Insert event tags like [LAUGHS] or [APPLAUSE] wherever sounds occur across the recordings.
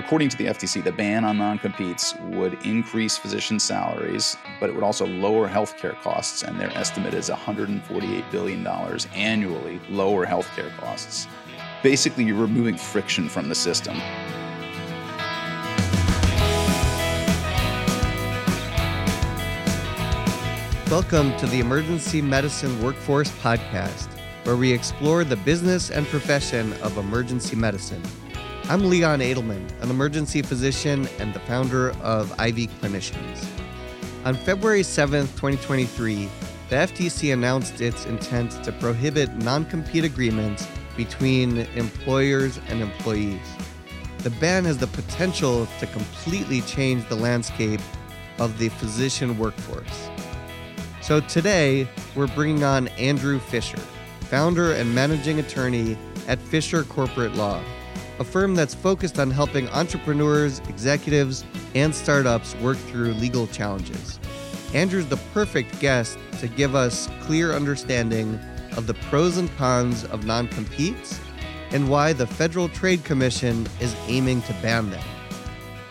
According to the FTC, the ban on non competes would increase physician salaries, but it would also lower healthcare costs, and their estimate is $148 billion annually lower healthcare costs. Basically, you're removing friction from the system. Welcome to the Emergency Medicine Workforce Podcast, where we explore the business and profession of emergency medicine. I'm Leon Adelman, an emergency physician and the founder of Ivy Clinicians. On February 7th, 2023, the FTC announced its intent to prohibit non compete agreements between employers and employees. The ban has the potential to completely change the landscape of the physician workforce. So today, we're bringing on Andrew Fisher, founder and managing attorney at Fisher Corporate Law, a firm that's focused on helping entrepreneurs, executives, and startups work through legal challenges. Andrew's the perfect guest to give us clear understanding of the pros and cons of non-competes and why the Federal Trade Commission is aiming to ban them.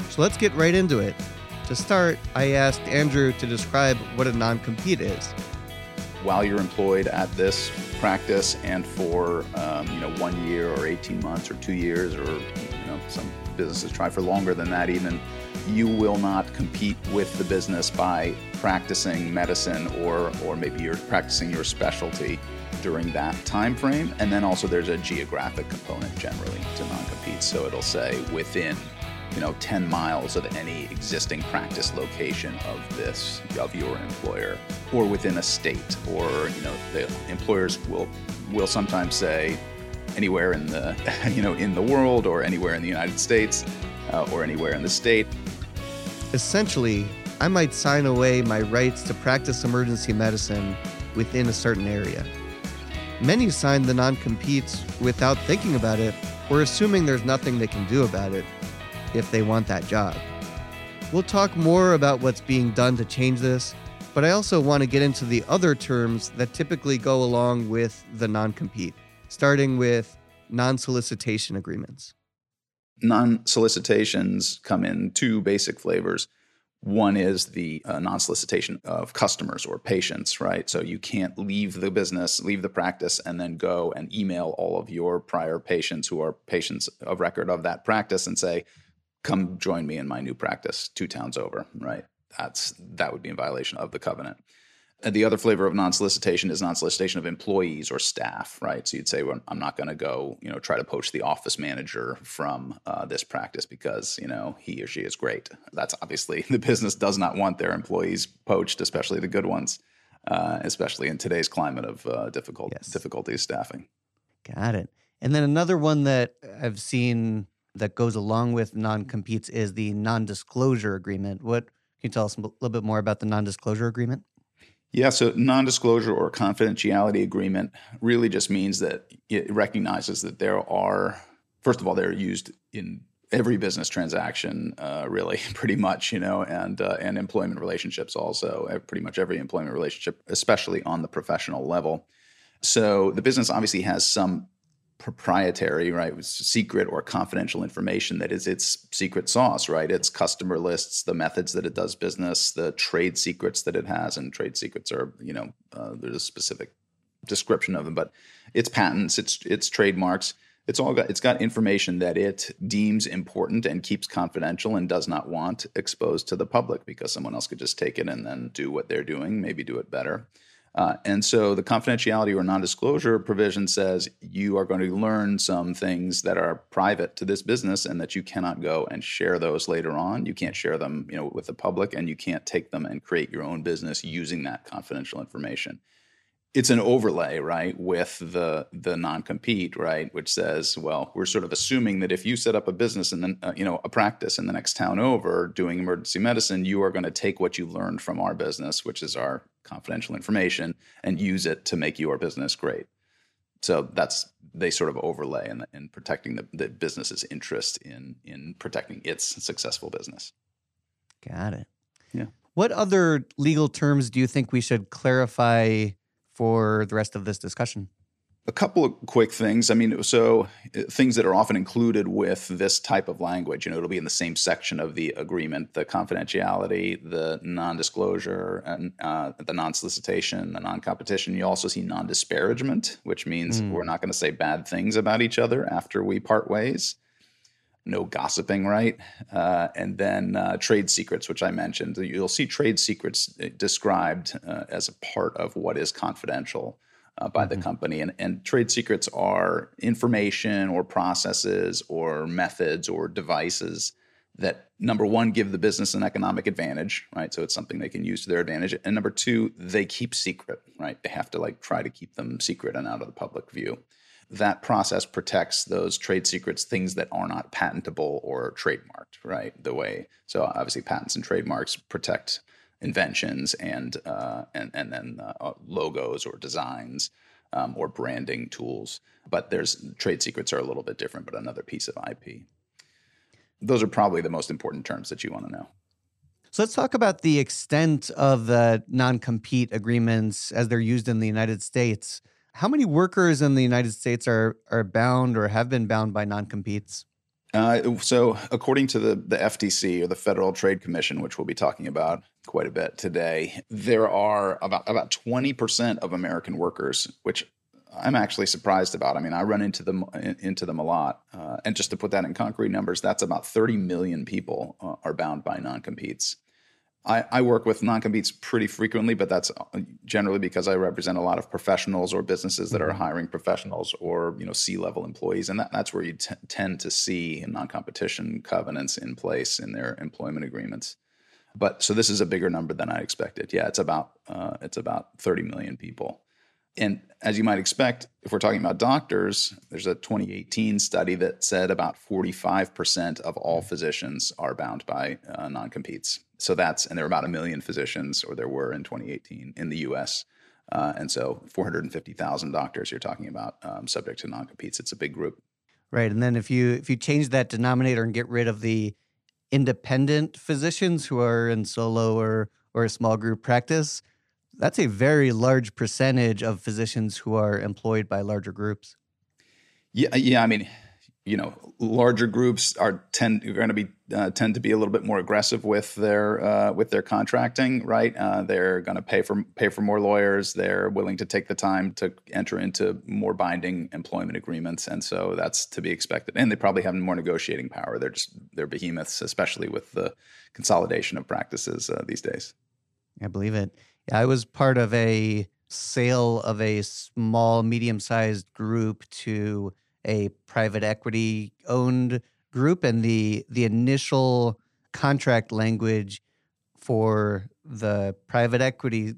So let's get right into it. To start, I asked Andrew to describe what a non compete is. While you're employed at this practice and for um, you know one year or 18 months or two years or you know some businesses try for longer than that even you will not compete with the business by practicing medicine or or maybe you're practicing your specialty during that time frame and then also there's a geographic component generally to non-compete. So it'll say within you know 10 miles of any existing practice location of this of your employer or within a state or you know the employers will will sometimes say anywhere in the [LAUGHS] you know in the world or anywhere in the United States uh, or anywhere in the state. Essentially I might sign away my rights to practice emergency medicine within a certain area. Many sign the non-competes without thinking about it or assuming there's nothing they can do about it if they want that job. We'll talk more about what's being done to change this, but I also want to get into the other terms that typically go along with the non compete, starting with non solicitation agreements. Non solicitations come in two basic flavors. One is the uh, non solicitation of customers or patients, right? So you can't leave the business, leave the practice, and then go and email all of your prior patients who are patients of record of that practice and say, come join me in my new practice two towns over, right? That's that would be in violation of the covenant. And the other flavor of non-solicitation is non-solicitation of employees or staff, right? So you'd say, well, I'm not going to go, you know, try to poach the office manager from uh, this practice because you know he or she is great. That's obviously [LAUGHS] the business does not want their employees poached, especially the good ones, uh, especially in today's climate of uh, difficult yes. difficulty staffing. Got it. And then another one that I've seen that goes along with non competes is the non disclosure agreement. What can you tell us a little bit more about the non disclosure agreement? Yeah, so non disclosure or confidentiality agreement really just means that it recognizes that there are, first of all, they're used in every business transaction, uh, really, [LAUGHS] pretty much, you know, and uh, and employment relationships also, pretty much every employment relationship, especially on the professional level. So the business obviously has some proprietary, right, secret or confidential information that is its secret sauce, right? Its customer lists, the methods that it does business, the trade secrets that it has, and trade secrets are, you know, uh, there's a specific description of them, but its patents, its its trademarks, it's all got it's got information that it deems important and keeps confidential and does not want exposed to the public because someone else could just take it and then do what they're doing, maybe do it better. Uh, and so the confidentiality or non-disclosure provision says you are going to learn some things that are private to this business and that you cannot go and share those later on. You can't share them, you know, with the public and you can't take them and create your own business using that confidential information. It's an overlay, right, with the the non-compete, right, which says, well, we're sort of assuming that if you set up a business and then uh, you know a practice in the next town over doing emergency medicine, you are going to take what you learned from our business, which is our confidential information and use it to make your business great. So that's they sort of overlay in, in protecting the, the business's interest in in protecting its successful business. Got it. Yeah. What other legal terms do you think we should clarify for the rest of this discussion? A couple of quick things. I mean, so uh, things that are often included with this type of language, you know, it'll be in the same section of the agreement the confidentiality, the non disclosure, and uh, the non solicitation, the non competition. You also see non disparagement, which means mm. we're not going to say bad things about each other after we part ways. No gossiping, right? Uh, and then uh, trade secrets, which I mentioned. You'll see trade secrets uh, described uh, as a part of what is confidential uh, by mm-hmm. the company. And, and trade secrets are information or processes or methods or devices that number one give the business an economic advantage right so it's something they can use to their advantage and number two they keep secret right they have to like try to keep them secret and out of the public view that process protects those trade secrets things that are not patentable or trademarked right the way so obviously patents and trademarks protect inventions and uh, and and then uh, logos or designs um, or branding tools. But there's trade secrets are a little bit different, but another piece of IP. Those are probably the most important terms that you want to know. So let's talk about the extent of the non-compete agreements as they're used in the United States. How many workers in the United States are are bound or have been bound by non-competes? Uh, so, according to the, the FTC or the Federal Trade Commission, which we'll be talking about quite a bit today, there are about about twenty percent of American workers, which I'm actually surprised about. I mean, I run into them into them a lot, uh, and just to put that in concrete numbers, that's about 30 million people uh, are bound by non competes. I, I, work with non-competes pretty frequently, but that's uh, generally because I represent a lot of professionals or businesses that are mm-hmm. hiring professionals or you know C-level employees, and that, that's where you t- tend to see non-competition covenants in place in their employment agreements. But so this is a bigger number than I expected. Yeah, it's about uh, it's about 30 million people. And as you might expect, if we're talking about doctors, there's a 2018 study that said about 45% of all physicians are bound by uh, non competes. So that's, and there are about a million physicians, or there were in 2018 in the US. Uh, and so 450,000 doctors you're talking about um, subject to non competes. It's a big group. Right. And then if you if you change that denominator and get rid of the independent physicians who are in solo or or a small group practice, that's a very large percentage of physicians who are employed by larger groups. Yeah, yeah. I mean, you know, larger groups are tend are going to be uh, tend to be a little bit more aggressive with their uh, with their contracting, right? Uh, they're going to pay for pay for more lawyers. They're willing to take the time to enter into more binding employment agreements, and so that's to be expected. And they probably have more negotiating power. They're just they're behemoths, especially with the consolidation of practices uh, these days. I believe it. I was part of a sale of a small, medium sized group to a private equity owned group. And the, the initial contract language for the private equity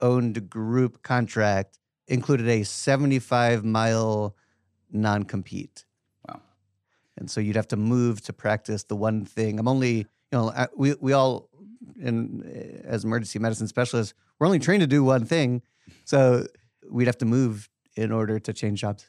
owned group contract included a 75 mile non compete. Wow. And so you'd have to move to practice the one thing. I'm only, you know, we, we all eh, as emergency medicine specialists, we're only trained to do one thing. So we'd have to move in order to change jobs.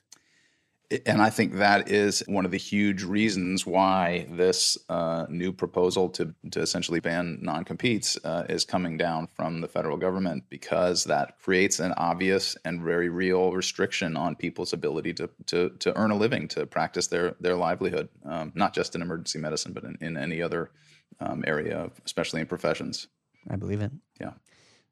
And I think that is one of the huge reasons why this uh, new proposal to, to essentially ban non competes uh, is coming down from the federal government because that creates an obvious and very real restriction on people's ability to, to, to earn a living, to practice their, their livelihood, um, not just in emergency medicine, but in, in any other um, area, especially in professions. I believe it. Yeah.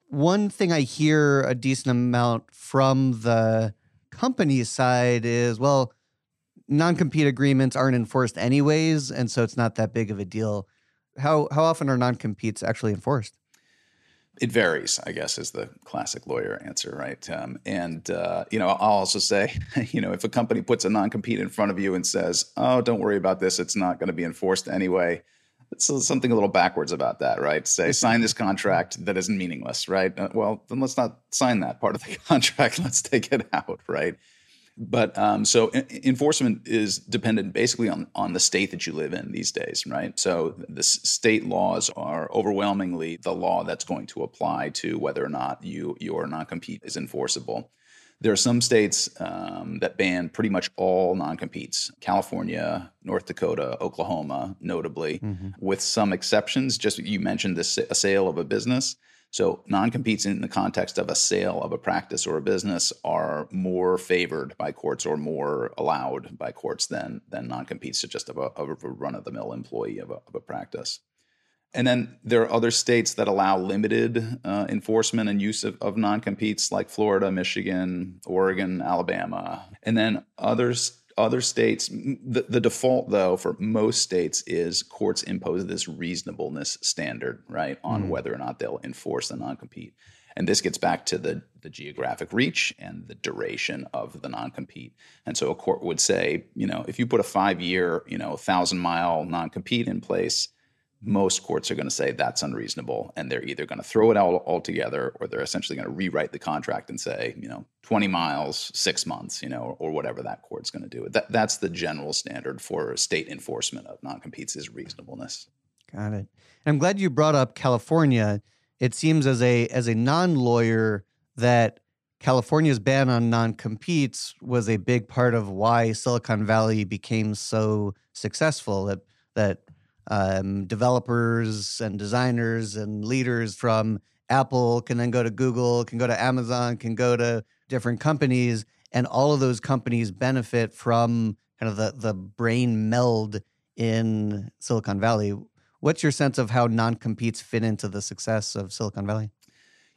One thing I hear a decent amount from the company side is well, non compete agreements aren't enforced anyways, and so it's not that big of a deal. How how often are non competes actually enforced? It varies, I guess, is the classic lawyer answer, right? Um, and uh, you know, I'll also say, [LAUGHS] you know, if a company puts a non compete in front of you and says, "Oh, don't worry about this; it's not going to be enforced anyway," it's something a little backwards about that, right? Say, sign this contract that is meaningless, right? Uh, well, then let's not sign that part of the [LAUGHS] contract. Let's take it out, right? But um, so enforcement is dependent basically on on the state that you live in these days, right? So the state laws are overwhelmingly the law that's going to apply to whether or not you your non compete is enforceable. There are some states um, that ban pretty much all non competes California, North Dakota, Oklahoma, notably, mm-hmm. with some exceptions. Just you mentioned this, a sale of a business. So non-competes in the context of a sale of a practice or a business are more favored by courts or more allowed by courts than than non-competes to just of a, of a run-of-the-mill employee of a, of a practice. And then there are other states that allow limited uh, enforcement and use of, of non competes, like Florida, Michigan, Oregon, Alabama. And then others other states, the, the default though for most states is courts impose this reasonableness standard, right, on mm. whether or not they'll enforce the non compete. And this gets back to the, the geographic reach and the duration of the non compete. And so a court would say, you know, if you put a five year, you know, thousand mile non compete in place, most courts are going to say that's unreasonable and they're either going to throw it out altogether or they're essentially going to rewrite the contract and say you know 20 miles six months you know or whatever that court's going to do. That, that's the general standard for state enforcement of non-competes is reasonableness. Got it. I'm glad you brought up california. It seems as a as a non-lawyer that california's ban on non-competes was a big part of why silicon valley became so successful that that um, developers and designers and leaders from Apple can then go to Google, can go to Amazon, can go to different companies, and all of those companies benefit from kind of the the brain meld in Silicon Valley. What's your sense of how non competes fit into the success of Silicon Valley?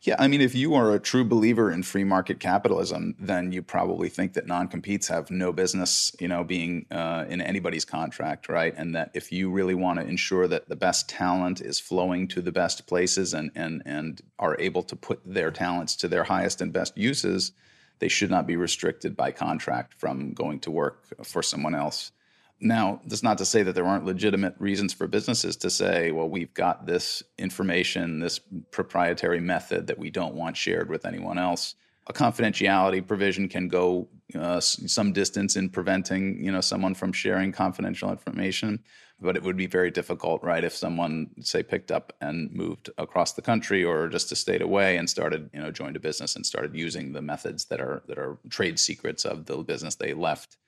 Yeah, I mean, if you are a true believer in free market capitalism, then you probably think that non-competes have no business, you know, being uh, in anybody's contract, right? And that if you really want to ensure that the best talent is flowing to the best places and and and are able to put their talents to their highest and best uses, they should not be restricted by contract from going to work for someone else. Now, that's not to say that there aren't legitimate reasons for businesses to say, well, we've got this information, this proprietary method that we don't want shared with anyone else. A confidentiality provision can go uh, some distance in preventing, you know, someone from sharing confidential information, but it would be very difficult, right? If someone, say, picked up and moved across the country or just a state away and started, you know, joined a business and started using the methods that are that are trade secrets of the business they left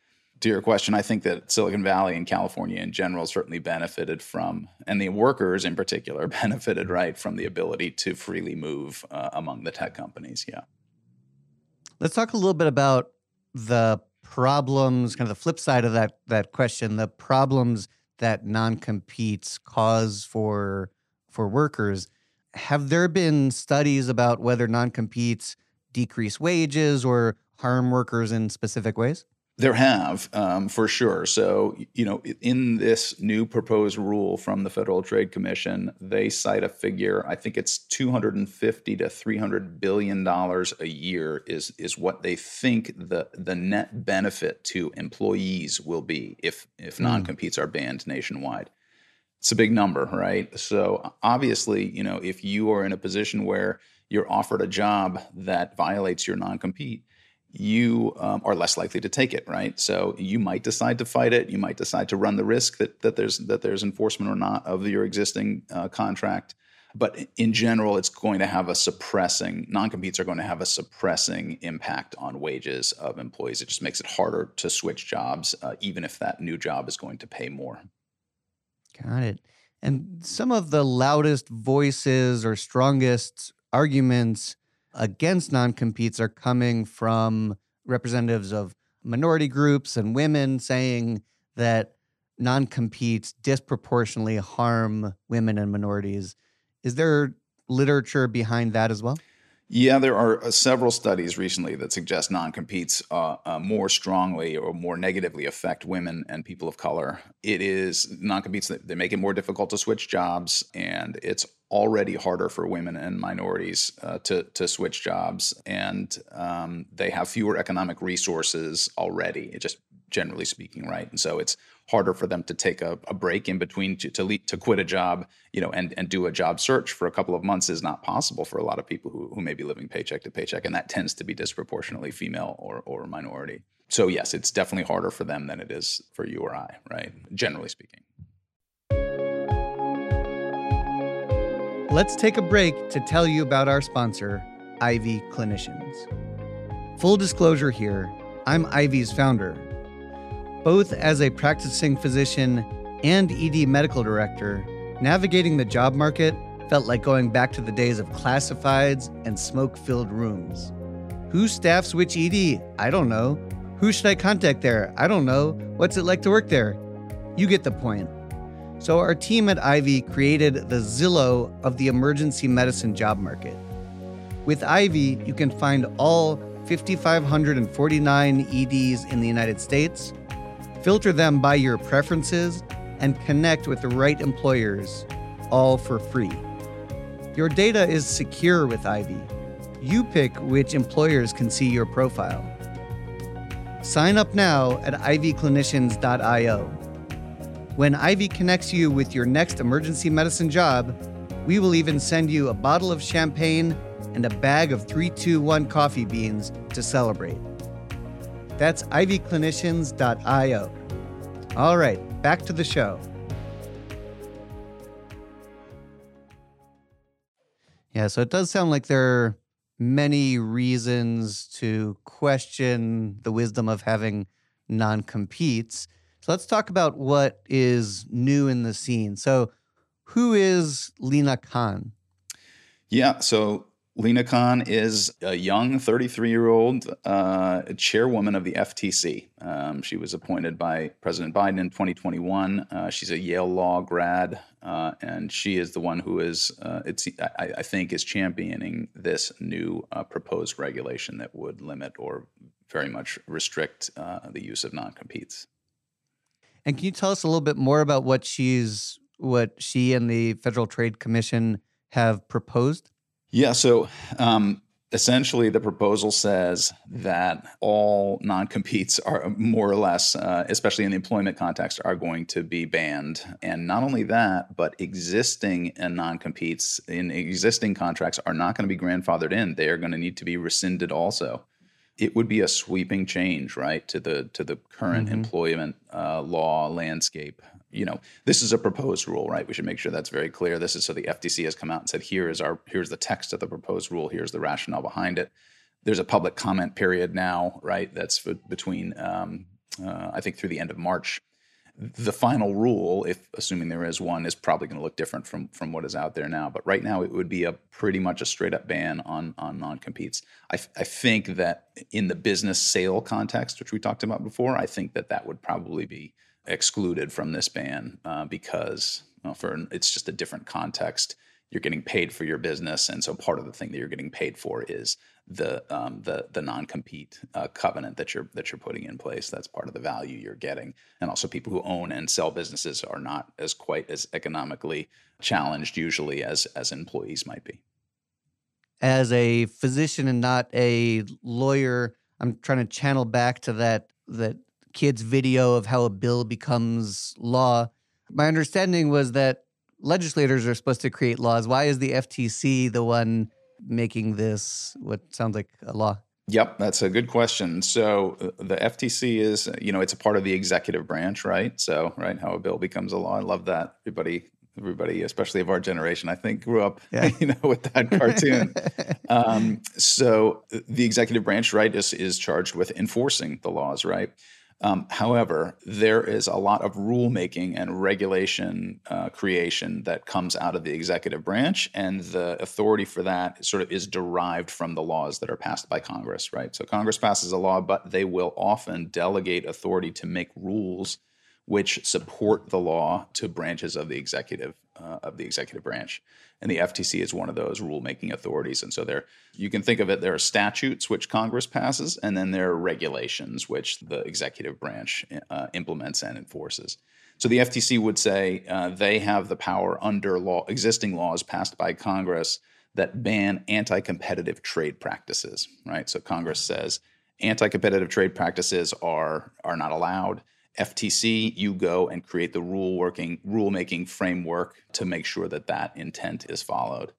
to your question, I think that Silicon Valley and California in general certainly benefited from, and the workers in particular [LAUGHS] benefited right from the ability to freely move uh, among the tech companies. Yeah. Let's talk a little bit about the problems, kind of the flip side of that that question, the problems that non-competes cause for for workers. Have there been studies about whether non-competes decrease wages or harm workers in specific ways? There have, um, for sure. So, you know, in this new proposed rule from the Federal Trade Commission, they cite a figure. I think it's 250 to 300 billion dollars a year is is what they think the the net benefit to employees will be if if mm. non-competes are banned nationwide. It's a big number, right? So, obviously, you know, if you are in a position where you're offered a job that violates your non-compete you um, are less likely to take it, right? So you might decide to fight it. You might decide to run the risk that that there's that there's enforcement or not of your existing uh, contract. But in general, it's going to have a suppressing non-competes are going to have a suppressing impact on wages of employees. It just makes it harder to switch jobs, uh, even if that new job is going to pay more. Got it. And some of the loudest voices or strongest arguments against non competes are coming from representatives of minority groups and women saying that non competes disproportionately harm women and minorities. Is there literature behind that as well? Yeah, there are uh, several studies recently that suggest non competes uh, uh, more strongly or more negatively affect women and people of color. It is non competes that they make it more difficult to switch jobs, and it's already harder for women and minorities uh, to to switch jobs, and um, they have fewer economic resources already. It just generally speaking, right? And so it's harder for them to take a, a break in between to to, to quit a job, you know, and and do a job search for a couple of months is not possible for a lot of people who who may be living paycheck to paycheck, and that tends to be disproportionately female or or minority. So yes, it's definitely harder for them than it is for you or I, right? Generally speaking. Let's take a break to tell you about our sponsor, Ivy Clinicians. Full disclosure here, I'm Ivy's founder. Both as a practicing physician and ED medical director, navigating the job market felt like going back to the days of classifieds and smoke filled rooms. Who staffs which ED? I don't know. Who should I contact there? I don't know. What's it like to work there? You get the point. So, our team at Ivy created the Zillow of the emergency medicine job market. With Ivy, you can find all 5,549 EDs in the United States, filter them by your preferences, and connect with the right employers, all for free. Your data is secure with Ivy. You pick which employers can see your profile. Sign up now at ivyclinicians.io. When Ivy connects you with your next emergency medicine job, we will even send you a bottle of champagne and a bag of 321 coffee beans to celebrate. That's ivyclinicians.io. All right, back to the show. Yeah, so it does sound like there are many reasons to question the wisdom of having non competes. So let's talk about what is new in the scene. So, who is Lina Khan? Yeah, so Lina Khan is a young 33 year old uh, chairwoman of the FTC. Um, she was appointed by President Biden in 2021. Uh, she's a Yale Law grad, uh, and she is the one who is, uh, I, I, think, is championing this new uh, proposed regulation that would limit or very much restrict uh, the use of non competes. And can you tell us a little bit more about what she's, what she and the Federal Trade Commission have proposed? Yeah. So um, essentially, the proposal says that all non competes are more or less, uh, especially in the employment context, are going to be banned. And not only that, but existing and non competes in existing contracts are not going to be grandfathered in. They are going to need to be rescinded also it would be a sweeping change, right, to the to the current mm-hmm. employment uh, law landscape. You know, this is a proposed rule, right? We should make sure that's very clear. This is so the FTC has come out and said, here is our here's the text of the proposed rule. Here's the rationale behind it. There's a public comment period now, right? That's between um, uh, I think through the end of March the final rule, if assuming there is one, is probably going to look different from from what is out there now. But right now, it would be a pretty much a straight up ban on on non competes. I, I think that in the business sale context, which we talked about before, I think that that would probably be excluded from this ban uh, because well, for it's just a different context you're getting paid for your business, and so part of the thing that you're getting paid for is the um, the the non compete uh, covenant that you're that you're putting in place. That's part of the value you're getting, and also people who own and sell businesses are not as quite as economically challenged usually as as employees might be. As a physician and not a lawyer, I'm trying to channel back to that that kid's video of how a bill becomes law. My understanding was that legislators are supposed to create laws. Why is the FTC the one making this what sounds like a law? Yep, that's a good question. So uh, the FTC is, you know, it's a part of the executive branch, right? So, right, how a bill becomes a law. I love that. Everybody, everybody, especially of our generation, I think, grew up, yeah. [LAUGHS] you know, with that cartoon. [LAUGHS] um, so the executive branch, right, is is charged with enforcing the laws, right? Um, however, there is a lot of rulemaking and regulation uh, creation that comes out of the executive branch, and the authority for that sort of is derived from the laws that are passed by Congress, right? So Congress passes a law, but they will often delegate authority to make rules which support the law to branches of the executive uh, of the executive branch and the FTC is one of those rulemaking authorities. And so there, you can think of it. There are statutes which Congress passes, and then there are regulations which the executive branch uh, implements and enforces. So the FTC would say uh, they have the power under law, existing laws passed by Congress that ban anti-competitive trade practices. Right. So Congress says anti-competitive trade practices are are not allowed FTC, you go and create the rule working rulemaking framework to make sure that that intent is followed.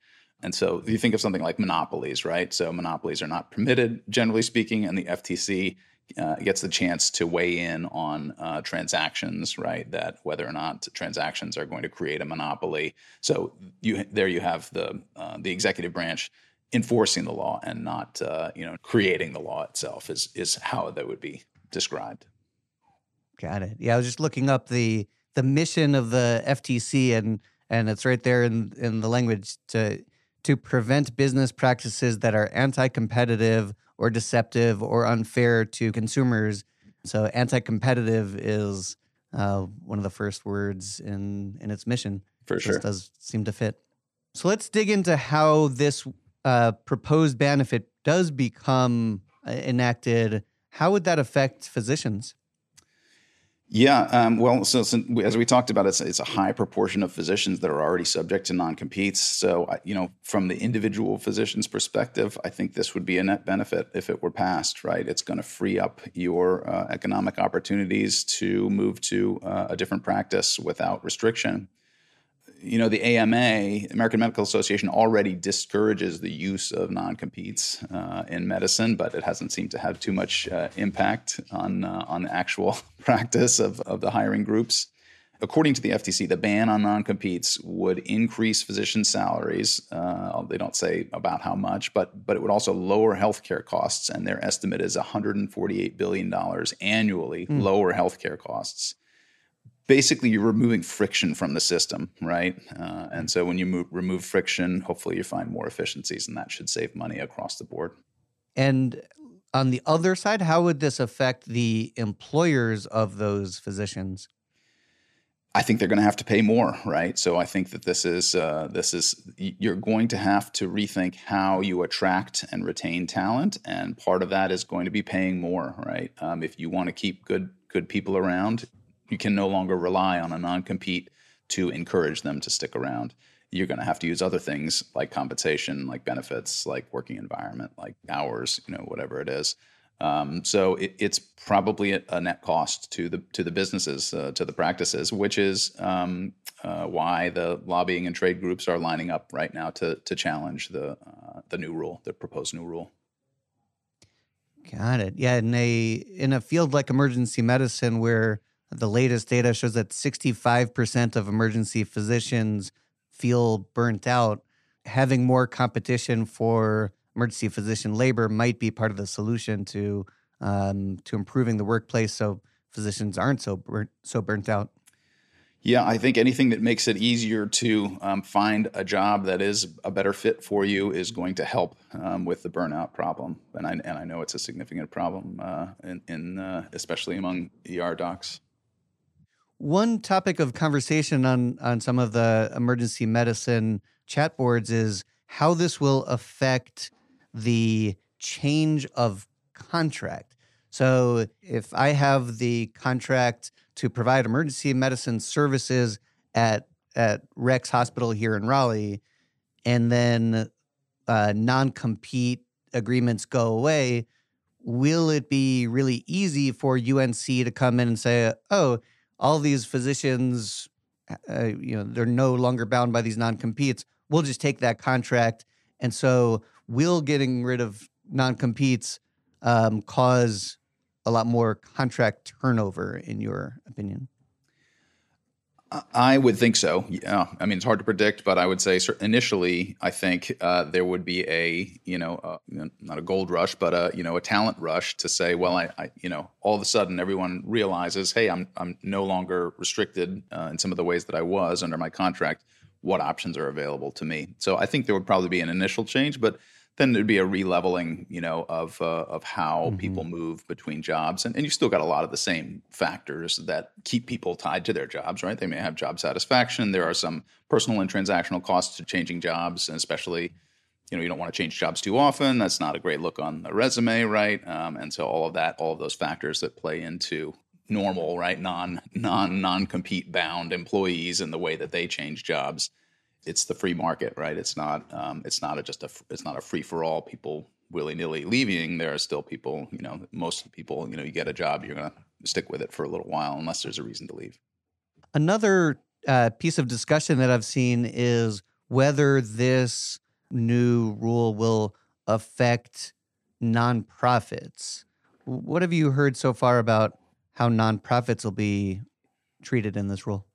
And so you think of something like monopolies, right? So monopolies are not permitted, generally speaking, and the FTC uh, gets the chance to weigh in on uh, transactions, right? That whether or not transactions are going to create a monopoly. So you there you have the uh, the executive branch enforcing the law and not uh, you know creating the law itself is is how that would be described. Got it. Yeah, I was just looking up the the mission of the FTC, and and it's right there in in the language to to prevent business practices that are anti-competitive or deceptive or unfair to consumers. So anti-competitive is uh, one of the first words in in its mission. For sure, this does seem to fit. So let's dig into how this uh, proposed ban, if it does become uh, enacted, how would that affect physicians? Yeah, um, well, so, so, as we talked about, it's, it's a high proportion of physicians that are already subject to non-competes. So, you know, from the individual physician's perspective, I think this would be a net benefit if it were passed. Right, it's going to free up your uh, economic opportunities to move to uh, a different practice without restriction you know, the AMA, American Medical Association, already discourages the use of non-competes uh, in medicine, but it hasn't seemed to have too much uh, impact on uh, on the actual [LAUGHS] practice of, of the hiring groups. According to the FTC, the ban on non-competes would increase physician salaries. Uh, they don't say about how much, but but it would also lower healthcare costs, and their estimate is 148 billion dollars annually mm. lower healthcare costs basically you're removing friction from the system, right? Uh, and so when you move, remove friction, hopefully you find more efficiencies, and that should save money across the board. And on the other side, how would this affect the employers of those physicians? I think they're going to have to pay more, right? So I think that this is uh, this is you're going to have to rethink how you attract and retain talent, and part of that is going to be paying more, right? Um, if you want to keep good good people around, you can no longer rely on a non-compete to encourage them to stick around. You're going to have to use other things like compensation, like benefits, like working environment, like hours, you know, whatever it is. Um, so it, it's probably a, a, net cost to the to the businesses, uh, to the practices, which is um, uh, why the lobbying and trade groups are lining up right now to to challenge the uh, the new rule, the proposed new rule. Got it. Yeah, in a in a field like emergency medicine, where the latest data shows that 65% of emergency physicians feel burnt out. Having more competition for emergency physician labor might be part of the solution to um, to improving the workplace so physicians aren't so burnt, so burnt out. Yeah, I think anything that makes it easier to um, find a job that is a better fit for you is going to help um, with the burnout problem, and I and I know it's a significant problem uh, in, in uh, especially among ER docs. One topic of conversation on on some of the emergency medicine chat boards is how this will affect the change of contract. So if I have the contract to provide emergency medicine services at at Rex Hospital here in Raleigh, and then uh, non-compete agreements go away, will it be really easy for UNC to come in and say, "Oh, all these physicians, uh, you know, they're no longer bound by these non-competes. We'll just take that contract, and so will getting rid of non-competes um, cause a lot more contract turnover, in your opinion? I would think so. Yeah, I mean it's hard to predict, but I would say initially, I think uh, there would be a you know uh, not a gold rush, but a you know a talent rush to say, well, I, I you know all of a sudden everyone realizes, hey, I'm I'm no longer restricted uh, in some of the ways that I was under my contract. What options are available to me? So I think there would probably be an initial change, but then there'd be a releveling, you know, of uh, of how mm-hmm. people move between jobs, and, and you still got a lot of the same factors that keep people tied to their jobs, right? They may have job satisfaction. There are some personal and transactional costs to changing jobs, and especially, you know, you don't want to change jobs too often. That's not a great look on the resume, right? Um, and so all of that, all of those factors that play into normal, right, non non non compete bound employees and the way that they change jobs it's the free market, right? It's not um, it's not a, just a it's not a free for all. People willy nilly leaving. There are still people, you know, most people, you know, you get a job, you're gonna stick with it for a little while unless there's a reason to leave. Another uh, piece of discussion that I've seen is whether this new rule will affect nonprofits. What have you heard so far about how nonprofits will be treated in this rule?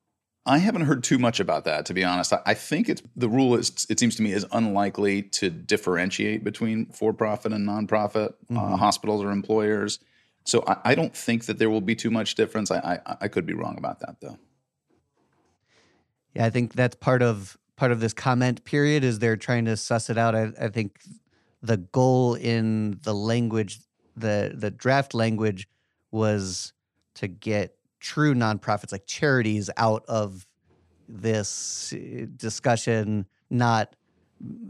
I haven't heard too much about that, to be honest. I, think it's the rule is it seems to me is unlikely to differentiate between for-profit and nonprofit uh, mm-hmm. uh, hospitals or employers. So I, I, don't think that there will be too much difference. I, I, I could be wrong about that though. Yeah, I think that's part of part of this comment period is they're trying to suss it out. I, I think the goal in the language, the the draft language, was to get true nonprofits like charities out of this uh, discussion, not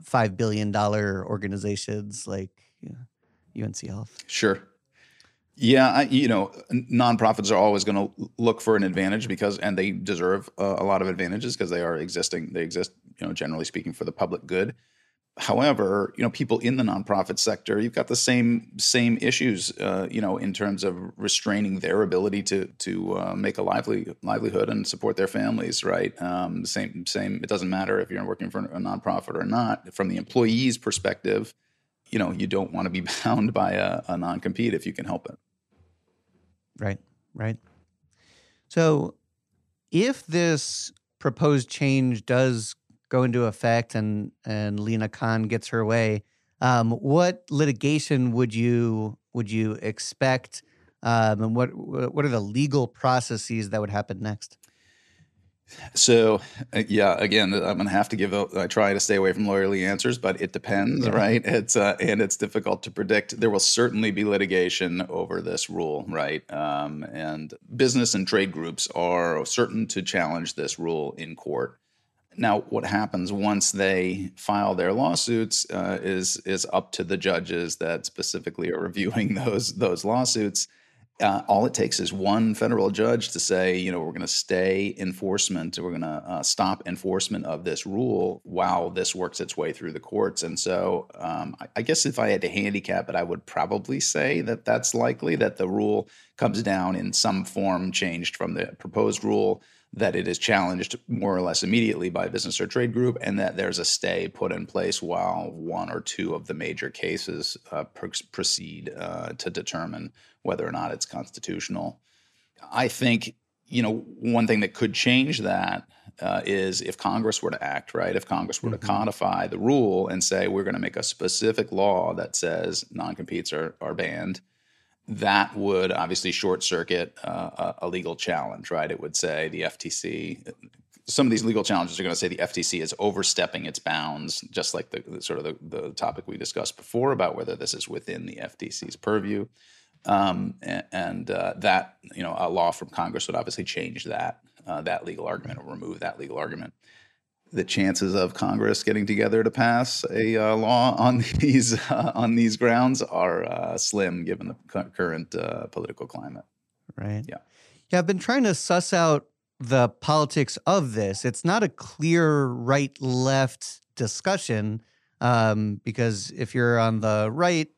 five billion dollar organizations like you know, UNC Health. Sure. Yeah, I, you know, nonprofits are always going to look for an advantage because, and they deserve uh, a lot of advantages because they are existing. They exist, you know, generally speaking, for the public good. However, you know, people in the nonprofit sector, you've got the same same issues, uh, you know, in terms of restraining their ability to to uh, make a lively livelihood and support their families. Right? Um, same same. It doesn't matter if you're working for a nonprofit or not. From the employee's perspective, you know, you don't want to be [LAUGHS] bound by a, a non compete if you can help it. Right. Right. So, if this proposed change does go into effect and and Lina Khan gets her way, um, what litigation would you would you expect, um, and what what are the legal processes that would happen next? So, uh, yeah, again, I'm going to have to give. A, I try to stay away from lawyerly answers, but it depends, yeah. right? It's uh, and it's difficult to predict. There will certainly be litigation over this rule, right? Um, and business and trade groups are certain to challenge this rule in court. Now, what happens once they file their lawsuits uh, is is up to the judges that specifically are reviewing [LAUGHS] those those lawsuits. Uh, all it takes is one federal judge to say, you know, we're going to stay enforcement, we're going to uh, stop enforcement of this rule while this works its way through the courts. And so, um, I, I, guess if I had to handicap it, I would probably say that that's likely that the rule comes down in some form changed from the proposed rule that it is challenged more or less immediately by a business or trade group, and that there's a stay put in place while one or two of the major cases uh, pr- proceed uh, to determine whether or not it's constitutional. I think you know one thing that could change that uh, is if Congress were to act right, if Congress were mm-hmm. to codify the rule and say we're going to make a specific law that says non-competes are, are banned that would obviously short circuit uh, a legal challenge, right? It would say the FTC. Some of these legal challenges are going to say the FTC is overstepping its bounds, just like the, sort of the, the, topic we discussed before about whether this is within the FTC's purview. Um, and, and uh, that you know a law from Congress would obviously change that uh, that legal argument or remove that legal argument the chances of Congress getting together to pass a uh, law on [LAUGHS] these uh, on these grounds are uh, slim given the current uh, political climate. Right. Yeah. Yeah, I've been trying to suss out the politics of this. It's not a clear right left discussion um, because if you're on the right,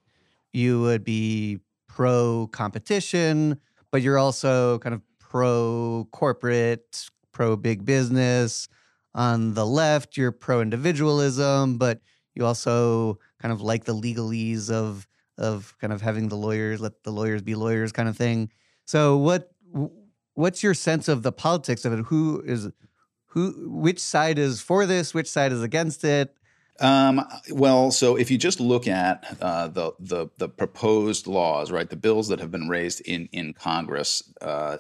you would be pro competition, but you're also kind of pro corporate, pro big business on the left, you're pro individualism, but you also kind of like the legalese of of kind of having the lawyers let the lawyers be lawyers kind of thing. So what what's your sense of the politics of it? Who is who which side is for this, which side is against it? Um, well, so if you just look at uh, the, the the proposed laws, right, the bills that have been raised in in Congress uh,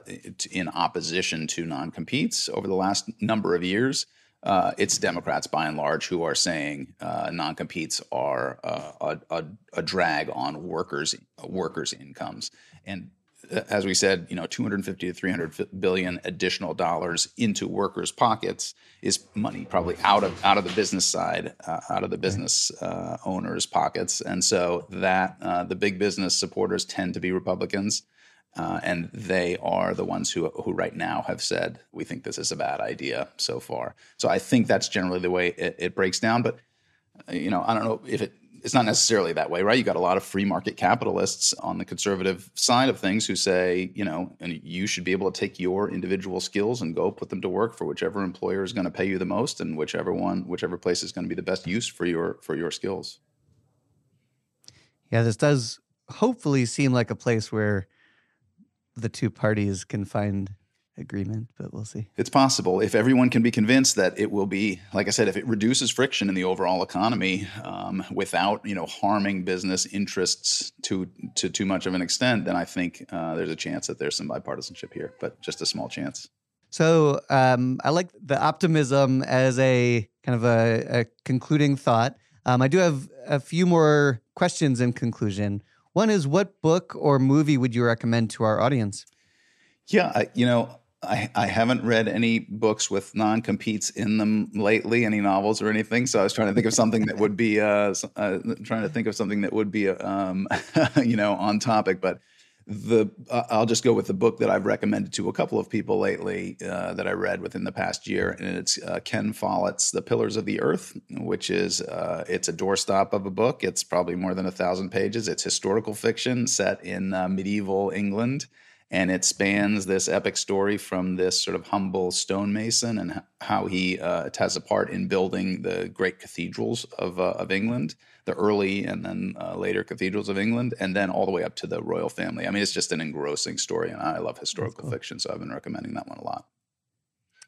in opposition to non competes over the last number of years, uh, it's Democrats by and large who are saying uh, non-competes are uh, a, a, a, drag on workers workers' incomes. And uh, as we said, you know, 250 to 300 billion additional dollars into workers' pockets is money probably out of out of the business side, uh, out of the business uh, owners' pockets. And so that the big business supporters tend to be Republicans. Uh, and they are the ones who, who right now have said, we think this is a bad idea so far. So I think that's generally the way it, it breaks down. But, uh, you know, I don't know if it, it's not necessarily that way, right? You got a lot of free market capitalists on the conservative side of things who say, you know, and you should be able to take your individual skills and go put them to work for whichever employer is going to pay you the most and whichever one, whichever place is going to be the best use for your for your skills. Yeah, this does hopefully seem like a place where the two parties can find agreement, but we'll see. It's possible if everyone can be convinced that it will be, like I said, if it reduces friction in the overall economy um, without you know harming business interests to to too much of an extent, then I think uh, there's a chance that there's some bipartisanship here, but just a small chance. So um, I like the optimism as a kind of a, a concluding thought. Um, I do have a few more questions in conclusion. One is, what book or movie would you recommend to our audience? Yeah, I, you know, I, I haven't read any books with non competes in them lately, any novels or anything. So I was trying to think of something that would be, uh, uh, trying to think of something that would be, um, [LAUGHS] you know, on topic. But the uh, I'll just go with the book that I've recommended to a couple of people lately uh, that I read within the past year, and it's uh, Ken Follett's *The Pillars of the Earth*, which is uh, it's a doorstop of a book. It's probably more than a thousand pages. It's historical fiction set in uh, medieval England and it spans this epic story from this sort of humble stonemason and how he uh, has a part in building the great cathedrals of, uh, of England, the early and then uh, later cathedrals of England, and then all the way up to the royal family. I mean, it's just an engrossing story, and I love historical cool. fiction, so I've been recommending that one a lot.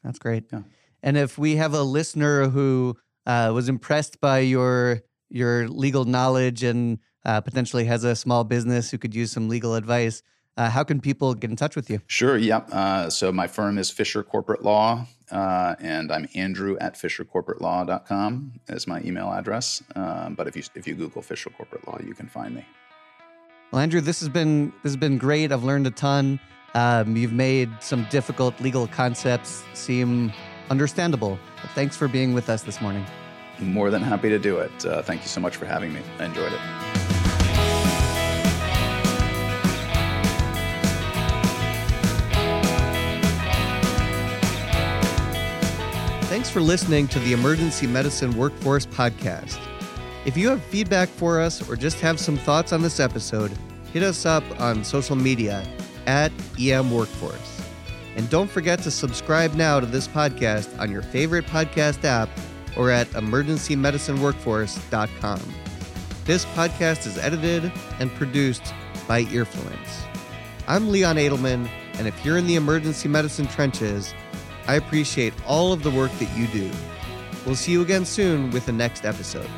That's great. Yeah. And if we have a listener who uh, was impressed by your your legal knowledge and uh, potentially has a small business who could use some legal advice, uh, how can people get in touch with you? Sure. Yep. Uh, so my firm is Fisher Corporate Law, uh, and I'm Andrew at FisherCorporateLaw.com is my email address. Um, but if you if you Google Fisher Corporate Law, you can find me. Well, Andrew, this has been this has been great. I've learned a ton. Um, you've made some difficult legal concepts seem understandable. But thanks for being with us this morning. More than happy to do it. Uh, thank you so much for having me. I enjoyed it. Thanks for listening to the Emergency Medicine Workforce Podcast. If you have feedback for us or just have some thoughts on this episode, hit us up on social media at EM Workforce. And don't forget to subscribe now to this podcast on your favorite podcast app or at emergencymedicineworkforce.com. This podcast is edited and produced by Earfluence. I'm Leon Adelman, and if you're in the emergency medicine trenches, I appreciate all of the work that you do. We'll see you again soon with the next episode.